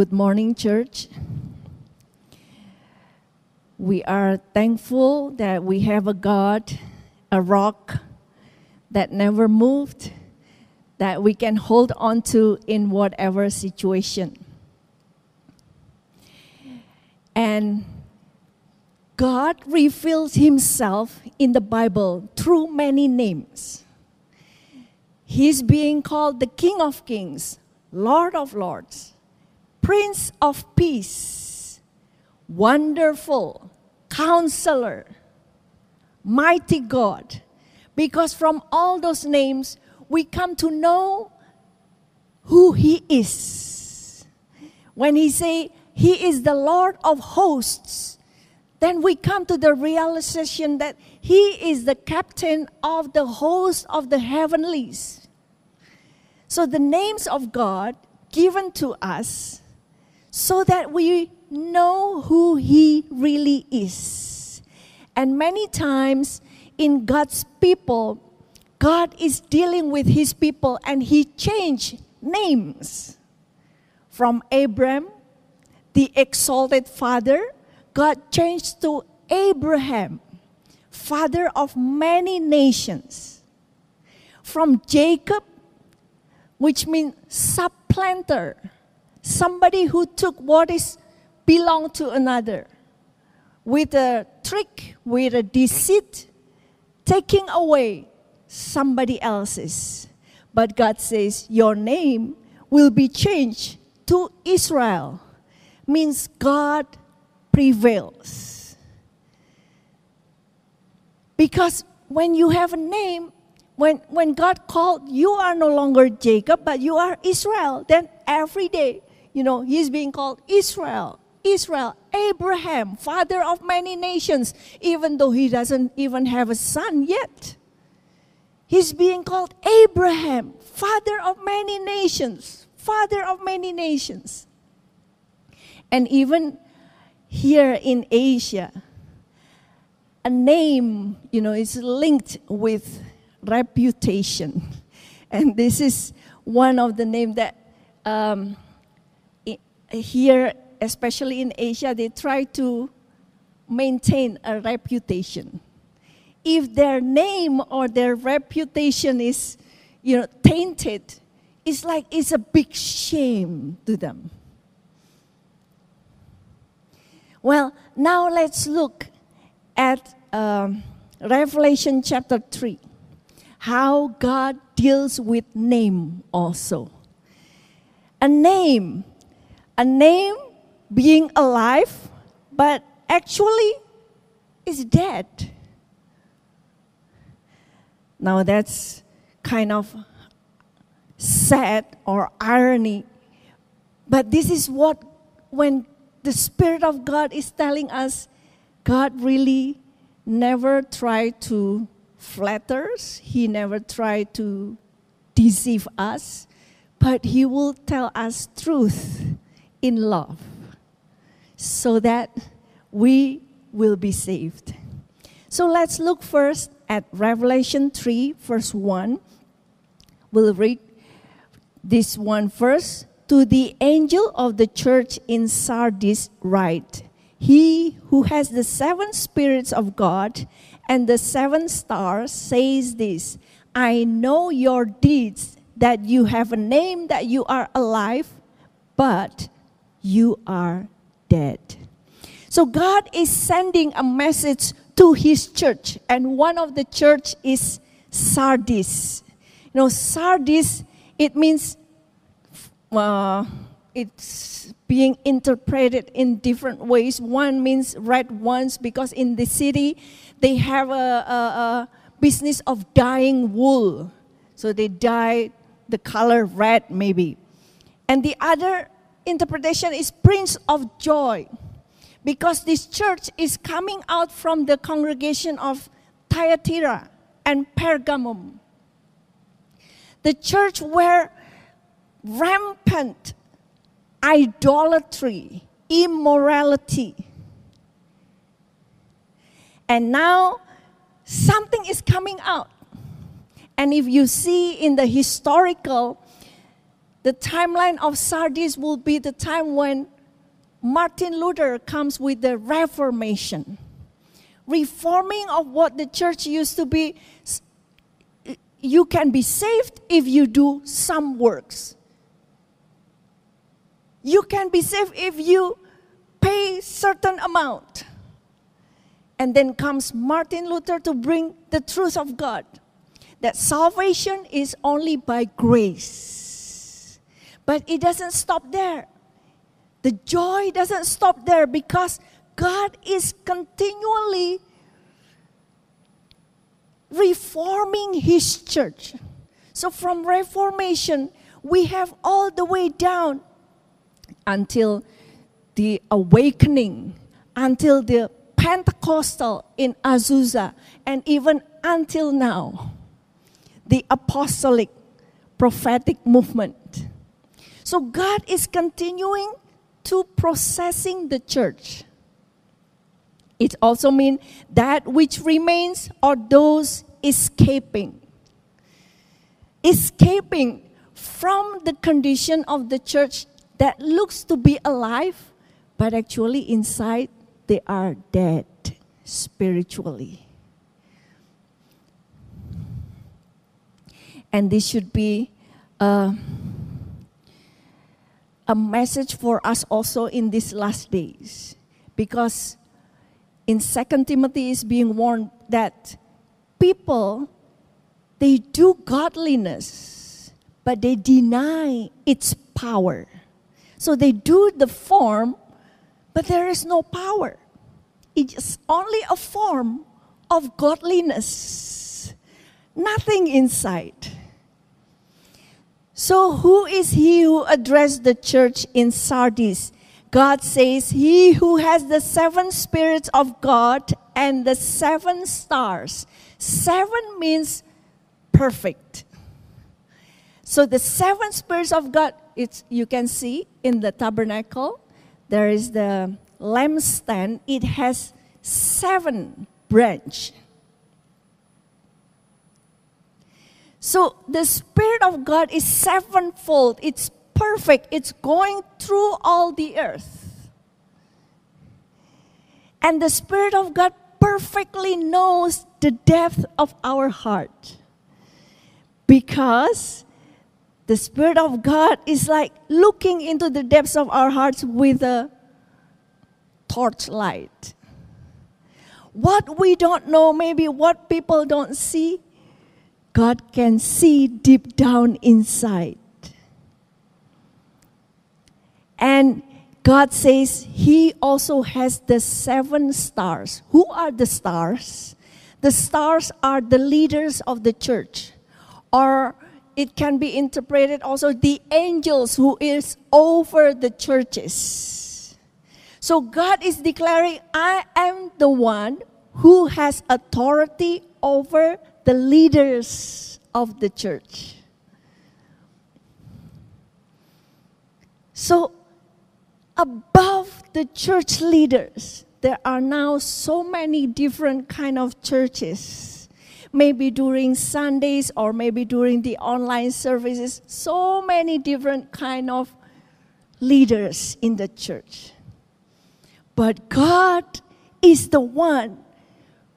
Good morning, church. We are thankful that we have a God, a rock that never moved, that we can hold on to in whatever situation. And God reveals himself in the Bible through many names. He's being called the King of Kings, Lord of Lords, Prince of Peace, Wonderful, Counselor, Mighty God. Because from all those names, we come to know who He is. When He say He is the Lord of hosts, then we come to the realization that He is the captain of the host of the heavenlies. So the names of God given to us so that we know who He really is. And many times in God's people, God is dealing with His people and He changed names. From Abram, the exalted father, God changed to Abraham, father of many nations. From Jacob, which means supplanter, somebody who took what is belong to another with a trick, with a deceit, taking away somebody else's. But God says, Your name will be changed to Israel. Means God prevails. Because when you have a name, when, when God called, you are no longer Jacob, but you are Israel. Then every day, you know, he's being called Israel. Israel, Abraham, father of many nations, even though he doesn't even have a son yet. He's being called Abraham, father of many nations, father of many nations. And even here in Asia, a name, you know, is linked with reputation. And this is one of the names that um, here, especially in Asia, they try to maintain a reputation. If their name or their reputation is, you know, tainted, it's like it's a big shame to them. Well, now let's look at um, Revelation chapter 3. How God deals with name also. A name, a name being alive, but actually is dead. Now that's kind of sad or irony. But this is what, when the Spirit of God is telling us God really never tried to flatter us, He never tried to deceive us, but He will tell us truth in love so that we will be saved. So let's look first at Revelation 3, verse 1. We'll read this one first to the angel of the church in Sardis write, He who has the seven spirits of God and the seven stars says this I know your deeds, that you have a name, that you are alive, but you are dead. So God is sending a message to his church, and one of the church is Sardis. You know, Sardis, it means uh, it's being interpreted in different ways. One means red ones because in the city they have a, a, a business of dyeing wool. So they dye the color red, maybe. And the other interpretation is Prince of Joy because this church is coming out from the congregation of Thyatira and Pergamum. The church where rampant idolatry, immorality. And now something is coming out. And if you see in the historical, the timeline of Sardis will be the time when Martin Luther comes with the Reformation, reforming of what the church used to be. You can be saved if you do some works. You can be saved if you pay certain amount. And then comes Martin Luther to bring the truth of God that salvation is only by grace. But it doesn't stop there. The joy doesn't stop there because God is continually reforming His church. So from Reformation, we have all the way down until the awakening, until the Pentecostal in Azusa, and even until now, the apostolic prophetic movement. So God is continuing to processing the church. It also means that which remains are those escaping. Escaping from the condition of the church that looks to be alive, but actually inside they are dead spiritually. And this should be. Uh, a message for us also in these last days. Because in Second Timothy is being warned that people they do godliness, but they deny its power. So they do the form, but there is no power. It's only a form of godliness, nothing inside. So, who is he who addressed the church in Sardis? God says, He who has the seven spirits of God and the seven stars. Seven means perfect. So, the seven spirits of God, it's, you can see in the tabernacle, there is the lampstand, it has seven branch. So the Spirit of God is sevenfold. It's perfect. It's going through all the earth. And the Spirit of God perfectly knows the depth of our heart. Because the Spirit of God is like looking into the depths of our hearts with a torchlight. What we don't know, maybe what people don't see, God can see deep down inside. And God says He also has the seven stars. Who are the stars? The stars are the leaders of the church. Or it can be interpreted also the angels who is over the churches. So God is declaring, I am the one who has authority over the leaders of the church. So, above the church leaders, there are now so many different kind of churches. Maybe during Sundays or maybe during the online services, so many different kind of leaders in the church. But God is the one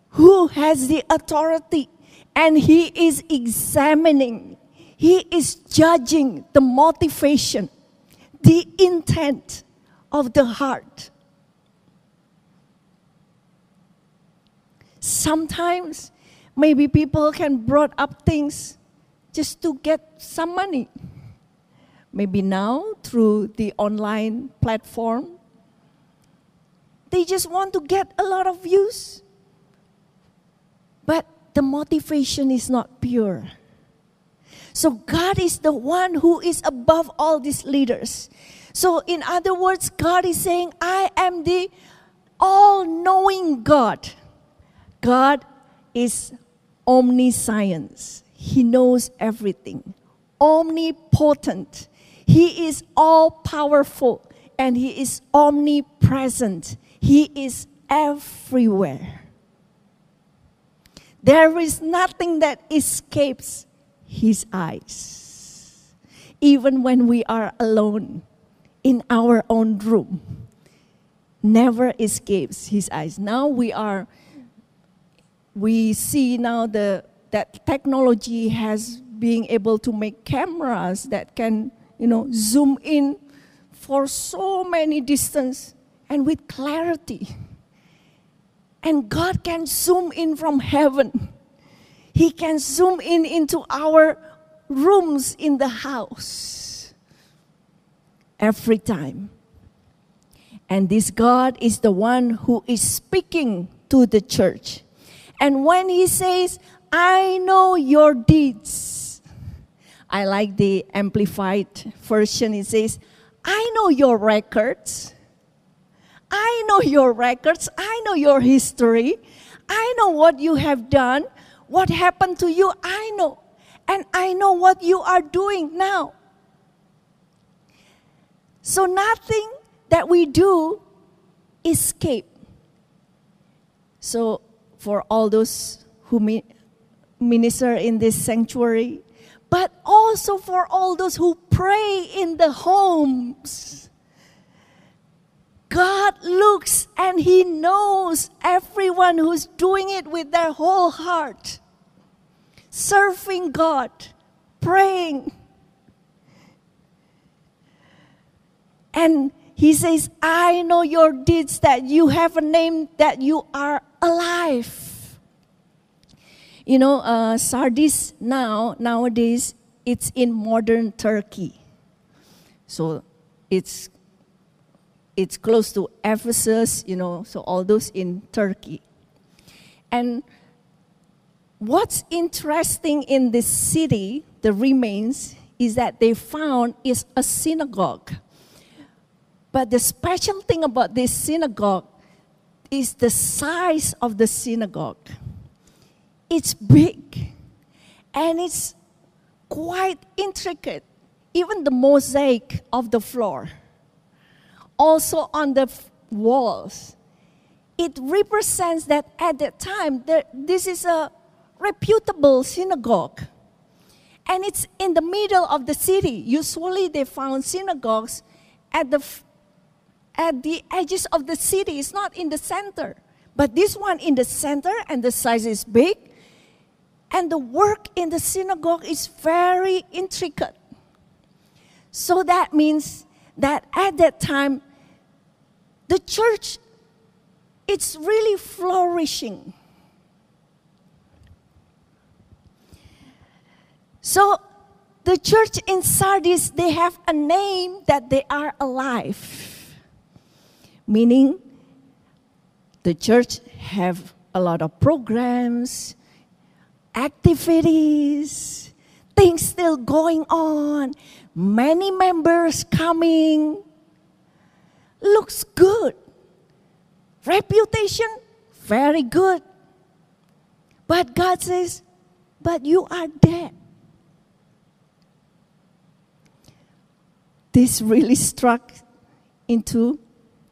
who has the authority and he is examining, he is judging the motivation, the intent of the heart. Sometimes maybe people can brought up things just to get some money. Maybe now through the online platform, they just want to get a lot of views. But the motivation is not pure. So God is the one who is above all these leaders. So, in other words, God is saying, I am the all knowing God. God is omniscience, He knows everything, omnipotent. He is all powerful and He is omnipresent. He is everywhere. There is nothing that escapes his eyes. even when we are alone in our own room. Never escapes his eyes. Now we are, we see now the, that technology has being able to make cameras that can, you know, zoom in for so many distance and with clarity. And God can zoom in from heaven. He can zoom in into our rooms in the house every time. And this God is the one who is speaking to the church. And when He says, I know your deeds, I like the amplified version. It says, I know your records. I know your records. I know your history. I know what you have done, what happened to you. I know and I know what you are doing now. So nothing that we do escape. So for all those who minister in this sanctuary, but also for all those who pray in the homes. God looks and He knows everyone who's doing it with their whole heart serving God, praying. And he says, I know your deeds, that you have a name, that you are alive. You know, uh, Sardis now, nowadays, it's in modern Turkey. So it's it's close to Ephesus, you know, so all those in Turkey. And What's interesting in this city, the remains, is that they found is a synagogue. But the special thing about this synagogue is the size of the synagogue. It's big and it's quite intricate, even the mosaic of the floor. Also on the walls. It represents that at that time, there, this is a reputable synagogue. And it's in the middle of the city. Usually they found synagogues at the, at the edges of the city. It's not in the center. But this one in the center and the size is big. And the work in the synagogue is very intricate. So that means that at that time, the church, it's really flourishing. So the church in Sardis, they have a name that they are alive. Meaning, the church have a lot of programs, activities, things still going on, many members coming. Looks good. Reputation, very good. But God says, but you are dead. this really struck into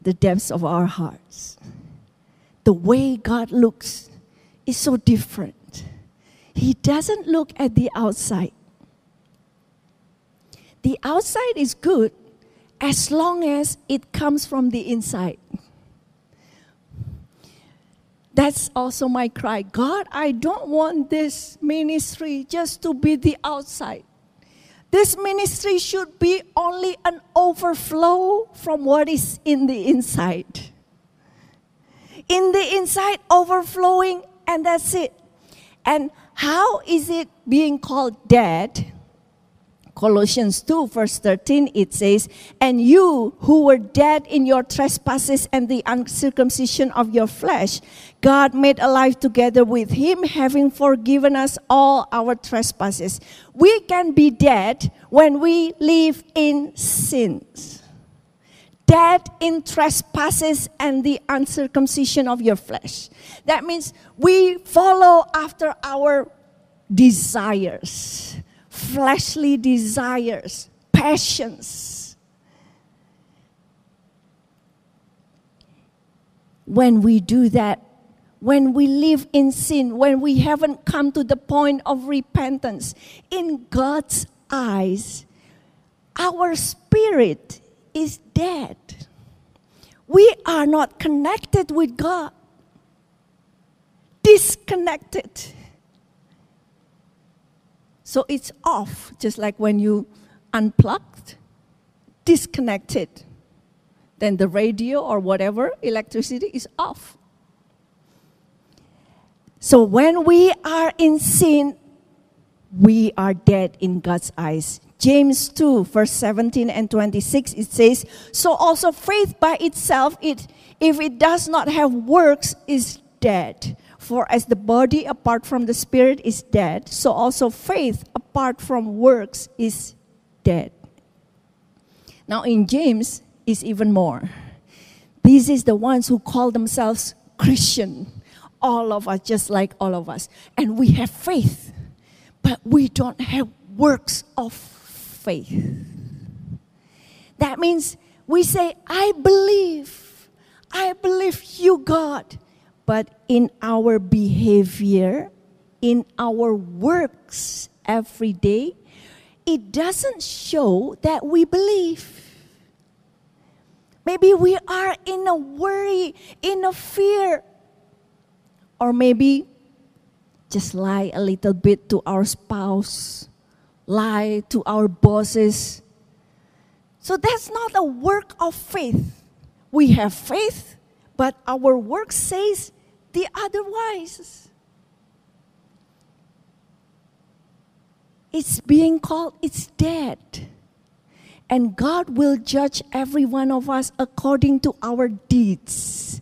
the depths of our hearts. The way God looks is so different. He doesn't look at the outside. The outside is good as long as it comes from the inside. That's also my cry. God, I don't want this ministry just to be the outside. This ministry should be only an overflow from what is in the inside. In the inside, overflowing, and that's it. And how is it being called dead? Colossians 2, verse 13, it says, And you who were dead in your trespasses and the uncircumcision of your flesh, God made alive together with him, having forgiven us all our trespasses. We can be dead when we live in sins. Dead in trespasses and the uncircumcision of your flesh. That means we follow after our desires fleshly desires, passions. When we do that, when we live in sin, when we haven't come to the point of repentance, in God's eyes, our spirit is dead. We are not connected with God, disconnected. So it's off, just like when you unplugged, disconnected. Then the radio or whatever, electricity is off. So when we are in sin, we are dead in God's eyes. James 2, verse 17 and 26, it says, So also faith by itself, it, if it does not have works, is dead. For as the body apart from the spirit is dead, so also faith apart from works is dead. Now in James is even more. These is the ones who call themselves Christian. All of us, just like all of us. And we have faith, but we don't have works of faith. That means we say, I believe, I believe you, God. But in our behavior, in our works every day, it doesn't show that we believe. Maybe we are in a worry, in a fear, or maybe just lie a little bit to our spouse lie to our bosses. So that's not a work of faith. We have faith, but our work says the otherwise. It's being called, it's dead. And God will judge every one of us according to our deeds.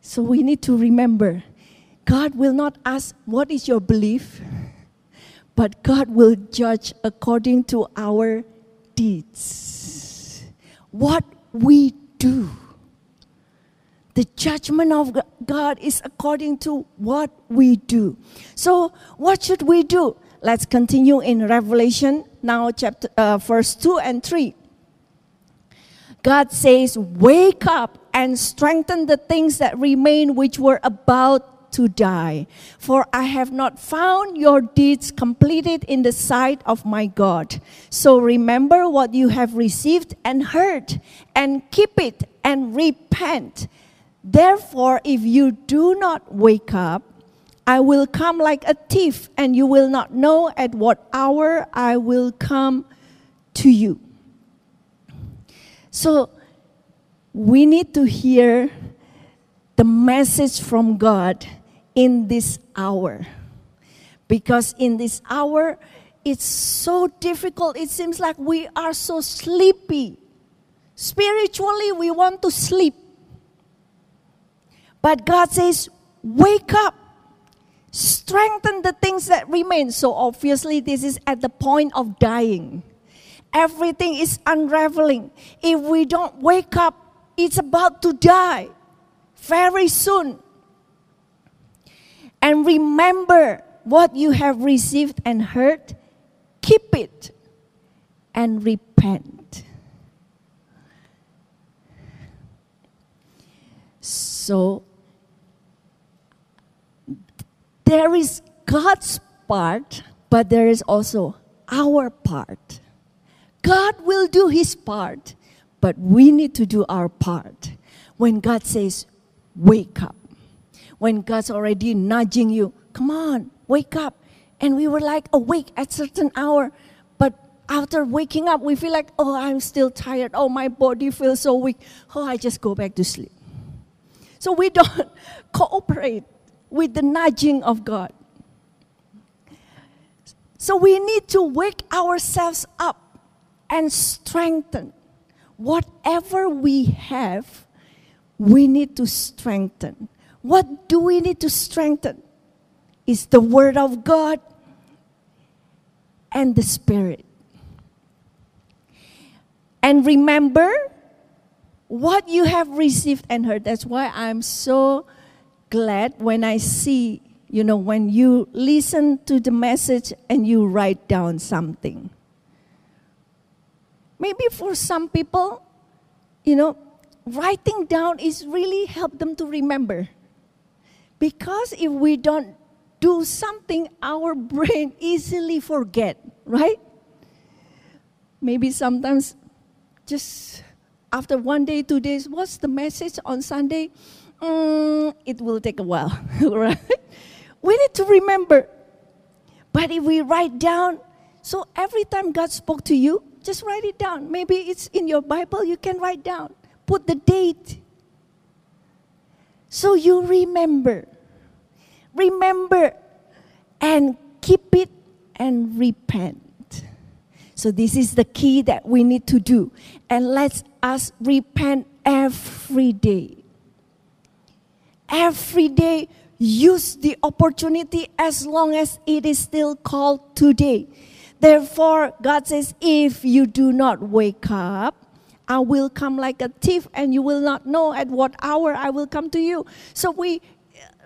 So we need to remember God will not ask, What is your belief? but God will judge according to our deeds. What we do. The judgment of God is according to what we do. So, what should we do? Let's continue in Revelation now, chapter uh, verse two and three. God says, "Wake up and strengthen the things that remain, which were about to die. For I have not found your deeds completed in the sight of my God. So remember what you have received and heard, and keep it and repent. Therefore, if you do not wake up, I will come like a thief, and you will not know at what hour I will come to you. So, we need to hear the message from God in this hour. Because in this hour, it's so difficult. It seems like we are so sleepy. Spiritually, we want to sleep. But God says, Wake up, strengthen the things that remain. So, obviously, this is at the point of dying. Everything is unraveling. If we don't wake up, it's about to die very soon. And remember what you have received and heard, keep it and repent. So, there is God's part, but there is also our part. God will do his part, but we need to do our part. When God says, Wake up, when God's already nudging you, come on, wake up. And we were like awake at certain hour, but after waking up, we feel like, oh, I'm still tired. Oh, my body feels so weak. Oh, I just go back to sleep. So we don't cooperate with the nudging of God. So we need to wake ourselves up and strengthen. Whatever we have, we need to strengthen. What do we need to strengthen? Is the Word of God and the Spirit. And remember what you have received and heard. That's why I'm so glad when I see, you know, when you listen to the message and you write down something. Maybe for some people, you know, writing down is really help them to remember. Because if we don't do something, our brain easily forget, right? maybe sometimes just after one day, two days, what's the message on Sunday? Mm, it will take a while, right? We need to remember. But if we write down, so every time God spoke to you, just write it down. Maybe it's in your Bible, you can write down. Put the date. So you remember. Remember and keep it and repent. So this is the key that we need to do. And let us repent every day. Every day, use the opportunity as long as it is still called today. Therefore, God says, if you do not wake up, I will come like a thief, and you will not know at what hour I will come to you. So we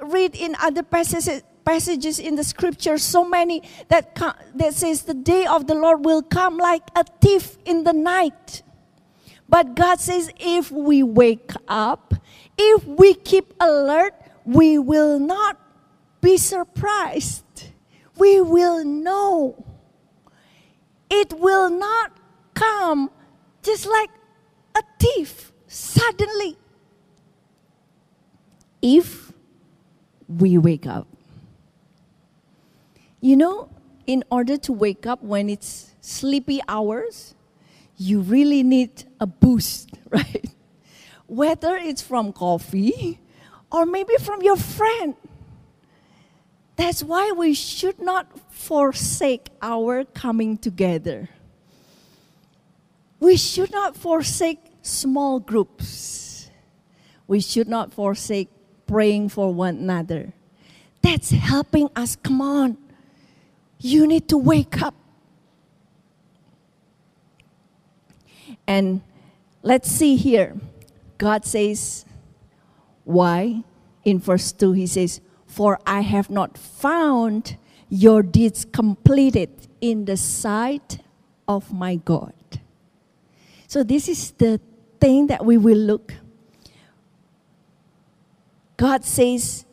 read in other passages, passages in the scripture, so many that, that says the day of the Lord will come like a thief in the night. But God says if we wake up, if we keep alert, we will not be surprised. We will know. It will not come just like a thief suddenly. If we wake up. You know, in order to wake up when it's sleepy hours, you really need a boost, right? Whether it's from coffee or maybe from your friend. That's why we should not forsake our coming together. We should not forsake small groups. We should not forsake praying for one another. That's helping us. Come on. You need to wake up. And let's see here. God says, why? In verse 2, he says, For I have not found your deeds completed in the sight of my God. So, this is the thing that we will look. God says,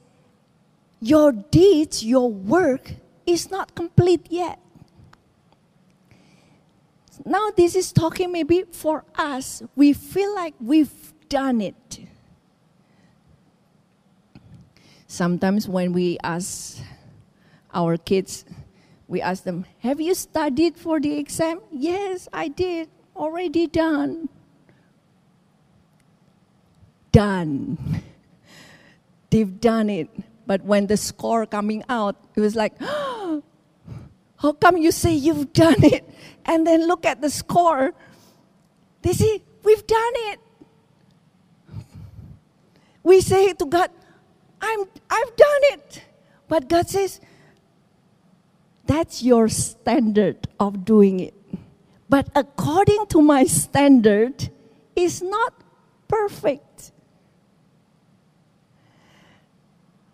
Your deeds, your work is not complete yet. Now, this is talking maybe for us. We feel like we've done it. Sometimes when we ask our kids, we ask them, Have you studied for the exam? Yes, I did. Already done. Done. They've done it. But when the score coming out, it was like, oh, how come you say you've done it? And then look at the score. They say, we've done it. We say to God, I'm, I've done it. But God says, that's your standard of doing it. But according to my standard, is not perfect.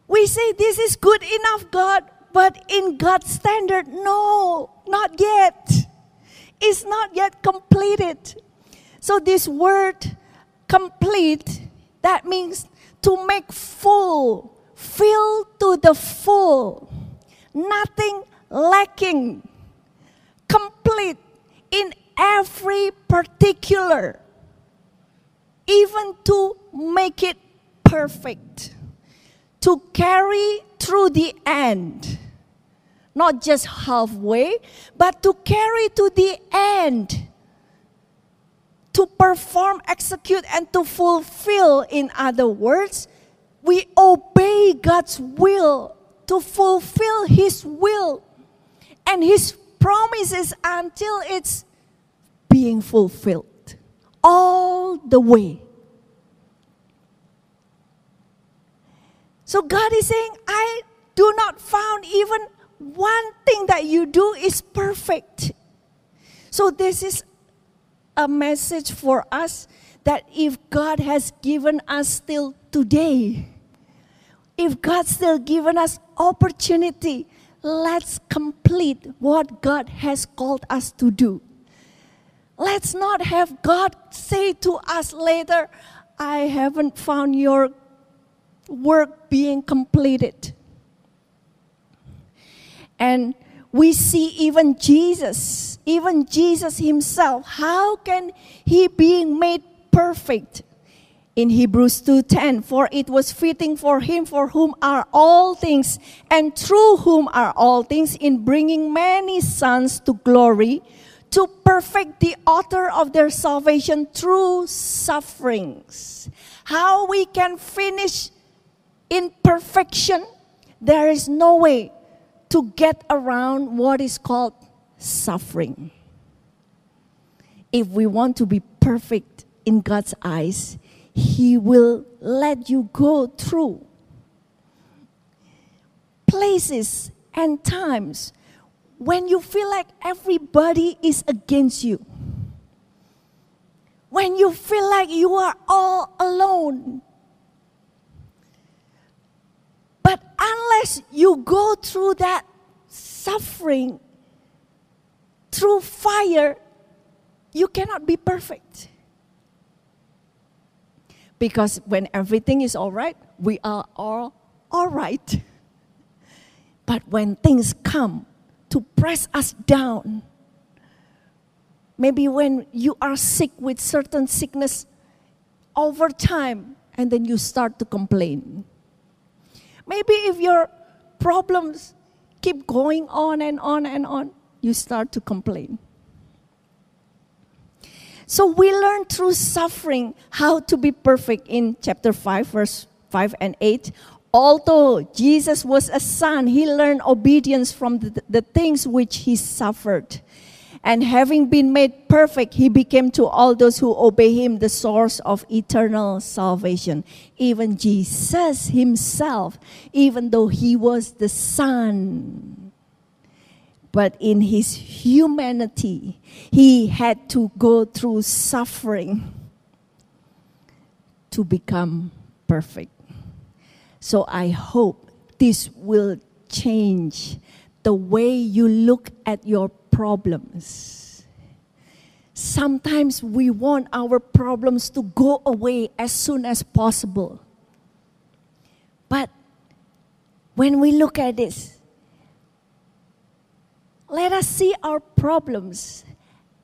We say this is good enough, God, but in God's standard, no, not yet. It's not yet completed. So, this word complete, that means to make full, fill to the full, nothing lacking, complete in every particular, even to make it perfect to carry through the end. Not just halfway, but to carry to the end. To perform, execute, and to fulfill. In other words, we obey God's will to fulfill His will and His promises until it's being fulfilled all the way. So God is saying, I do not found even one thing that you do is perfect. So this is a message for us that if God has given us still today, if God still given us opportunity, let's complete what God has called us to do. Let's not have God say to us later, I haven't found your work being completed. And we see even Jesus, even Jesus himself, how can he being made perfect? In Hebrews 2:10, for it was fitting for him for whom are all things and through whom are all things in bringing many sons to glory to perfect the author of their salvation through sufferings. How we can finish in perfection? There is no way to get around what is called suffering. If we want to be perfect in God's eyes, He will let you go through places and times when you feel like everybody is against you. When you feel like you are all alone. But unless you go through that suffering, through fire, you cannot be perfect. Because when everything is all right, we are all all right. But when things come to press us down, maybe when you are sick with certain sickness over time, and then you start to complain. Maybe if your problems keep going on and on and on, you start to complain. So we learn through suffering how to be perfect in chapter 5, verse 5 and 8. Although Jesus was a son, he learned obedience from the, the things which he suffered. And having been made perfect, he became to all those who obey him the source of eternal salvation. Even Jesus himself, even though he was the Son, but in his humanity, he had to go through suffering to become perfect. So I hope this will change the way you look at your problems. Sometimes we want our problems to go away as soon as possible. But when we look at this, let us see our problems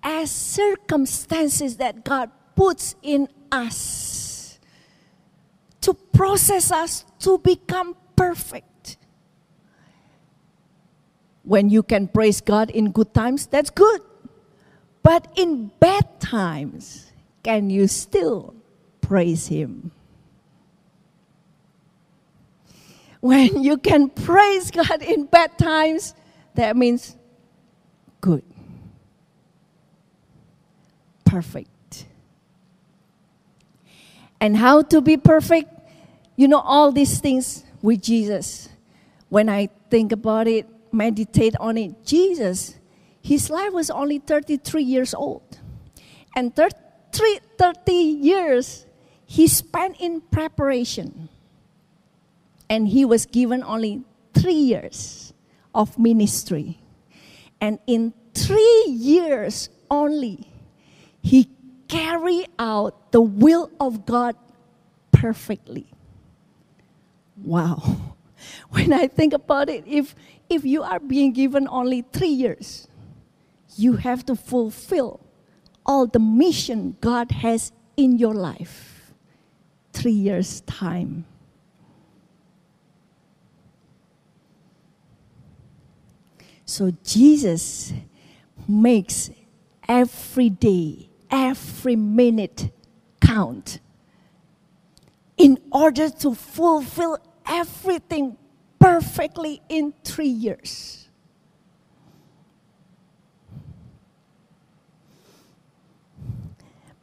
as circumstances that God puts in us to process us to become perfect. When you can praise God in good times, that's good. But in bad times, can you still praise Him? When you can praise God in bad times, that means good, perfect. And how to be perfect? You know, all these things with Jesus. When I think about it, meditate on it, Jesus, his life was only 33 years old. And 30 years he spent in preparation. And he was given only three years of ministry. And in three years only, he carried out the will of God perfectly. Wow. When I think about it, if, if you are being given only three years, you have to fulfill all the mission God has in your life. Three years' time. So Jesus makes every day, every minute count in order to fulfill everything perfectly in three years.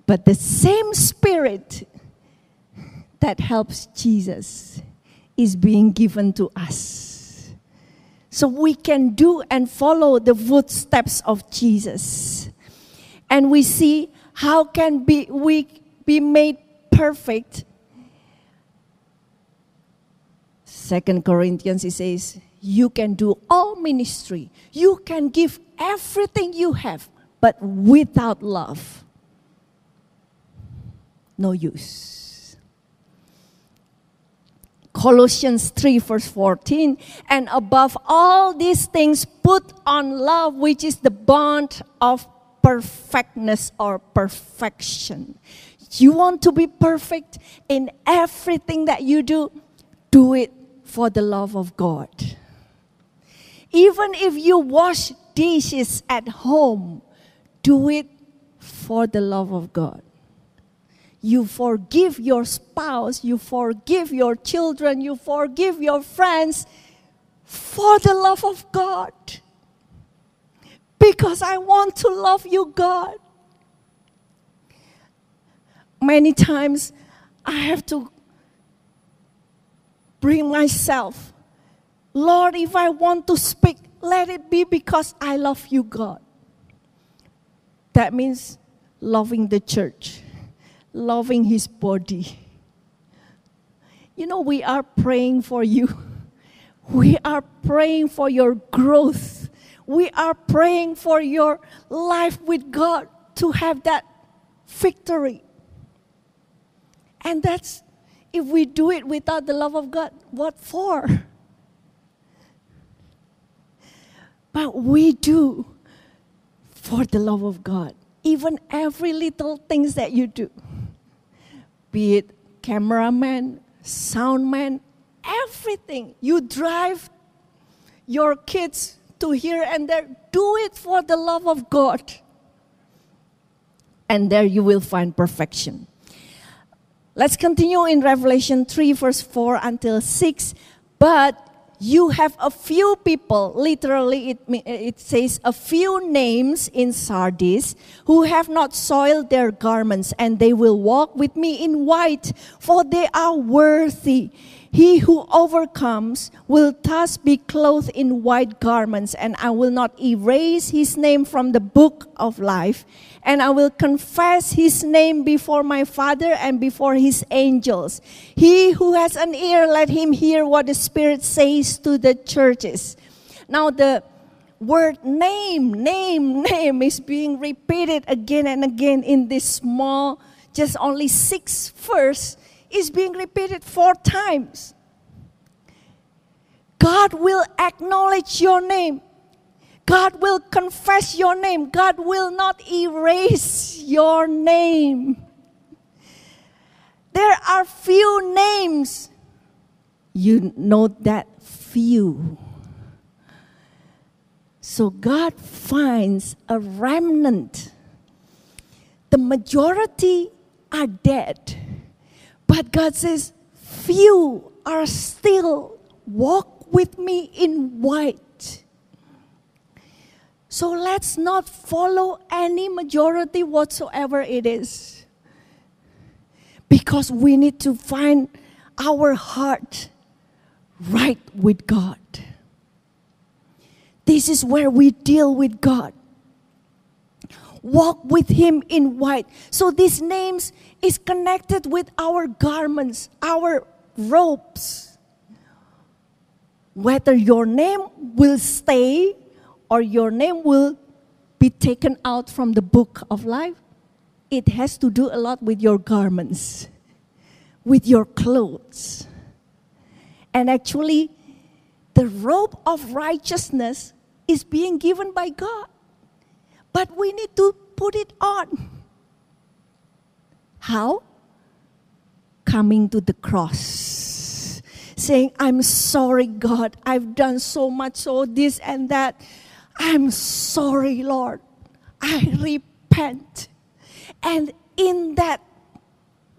But the same spirit that helps Jesus is being given to us so we can do and follow the footsteps of Jesus. And we see how can be, we be made perfect. Second Corinthians, he says, you can do all ministry. You can give everything you have, but without love, no use. Colossians 3, verse 14. And above all these things, put on love, which is the bond of perfectness or perfection. You want to be perfect in everything that you do, do it for the love of God. Even if you wash dishes at home, do it for the love of God. You forgive your spouse, you forgive your children, you forgive your friends for the love of God. Because I want to love you, God. Many times I have to bring myself. Lord, if I want to speak, let it be because I love you, God. That means loving the church, loving his body. You know, we are praying for you. We are praying for your growth. We are praying for your life with God to have that victory. And that's, if we do it without the love of God, what for? But we do for the love of God. Even every little things that you do, be it cameraman, soundman, everything. You drive your kids to here and there. Do it for the love of God. And there you will find perfection. Let's continue in Revelation 3, verse 4 until 6. But you have a few people, literally, it, it says a few names in Sardis who have not soiled their garments, and they will walk with me in white, for they are worthy. He who overcomes will thus be clothed in white garments, and I will not erase his name from the book of life, and I will confess his name before my Father and before his angels. He who has an ear, let him hear what the Spirit says to the churches. Now, the word name, name, name is being repeated again and again in this small, just only six verse is being repeated four times. God will acknowledge your name. God will confess your name. God will not erase your name. There are few names. You know that few. So God finds a remnant. The majority are dead. But God says, few are still walk with me in white. So let's not follow any majority whatsoever it is. Because we need to find our heart right with God. This is where we deal with God. Walk with Him in white. So these names is connected with our garments, our robes. Whether your name will stay or your name will be taken out from the book of life, it has to do a lot with your garments, with your clothes. And actually, the robe of righteousness is being given by God. But we need to put it on. How? Coming to the cross. Saying, I'm sorry, God. I've done so much, so this and that. I'm sorry, Lord. I repent. And in that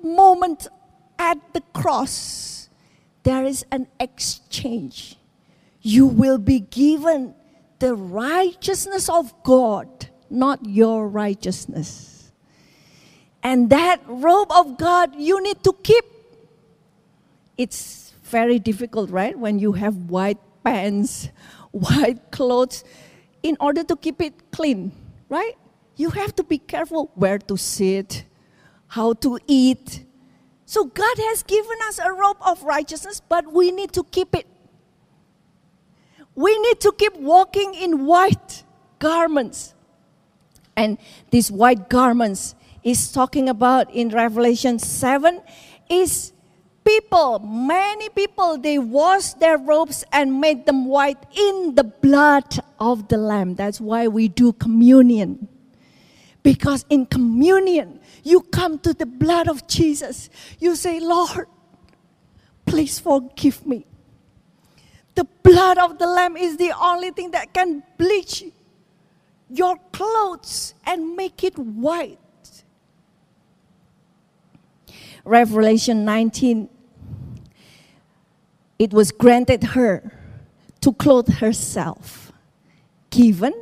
moment at the cross, there is an exchange. You will be given the righteousness of God, not your righteousness. And that robe of God you need to keep. It's very difficult, right? When you have white pants, white clothes, in order to keep it clean, right? You have to be careful where to sit, how to eat. So God has given us a robe of righteousness, but we need to keep it. We need to keep walking in white garments. And these white garments is talking about in Revelation 7 is people, many people, they washed their robes and made them white in the blood of the Lamb. That's why we do communion. Because in communion, you come to the blood of Jesus. You say, Lord, please forgive me. The blood of the Lamb is the only thing that can bleach your clothes and make it white. Revelation 19 it was granted her to clothe herself, given,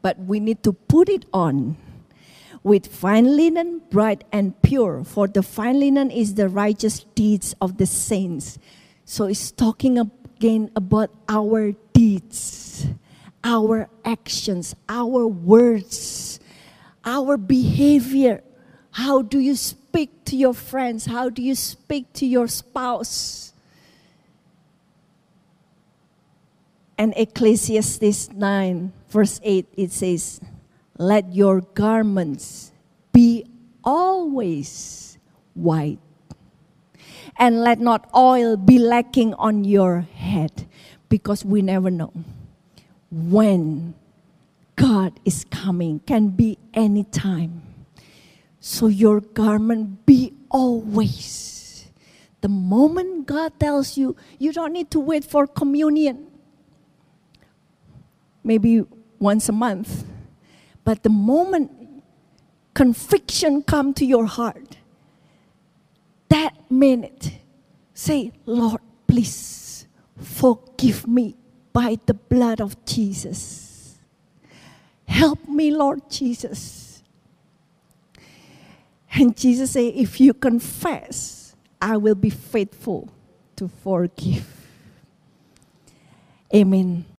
but we need to put it on with fine linen, bright and pure, for the fine linen is the righteous deeds of the saints. So it's talking again about our deeds, our actions, our words, our behavior. How do you speak to your friends? How do you speak to your spouse? And Ecclesiastes 9, verse 8, it says, Let your garments be always white, and let not oil be lacking on your head, because we never know when God is coming, can be any time. So your garment be always. The moment God tells you, you don't need to wait for communion maybe once a month. But the moment conviction come to your heart, that minute, say, Lord, please forgive me by the blood of Jesus. Help me, Lord Jesus. And Jesus said, if you confess, I will be faithful to forgive. Amen.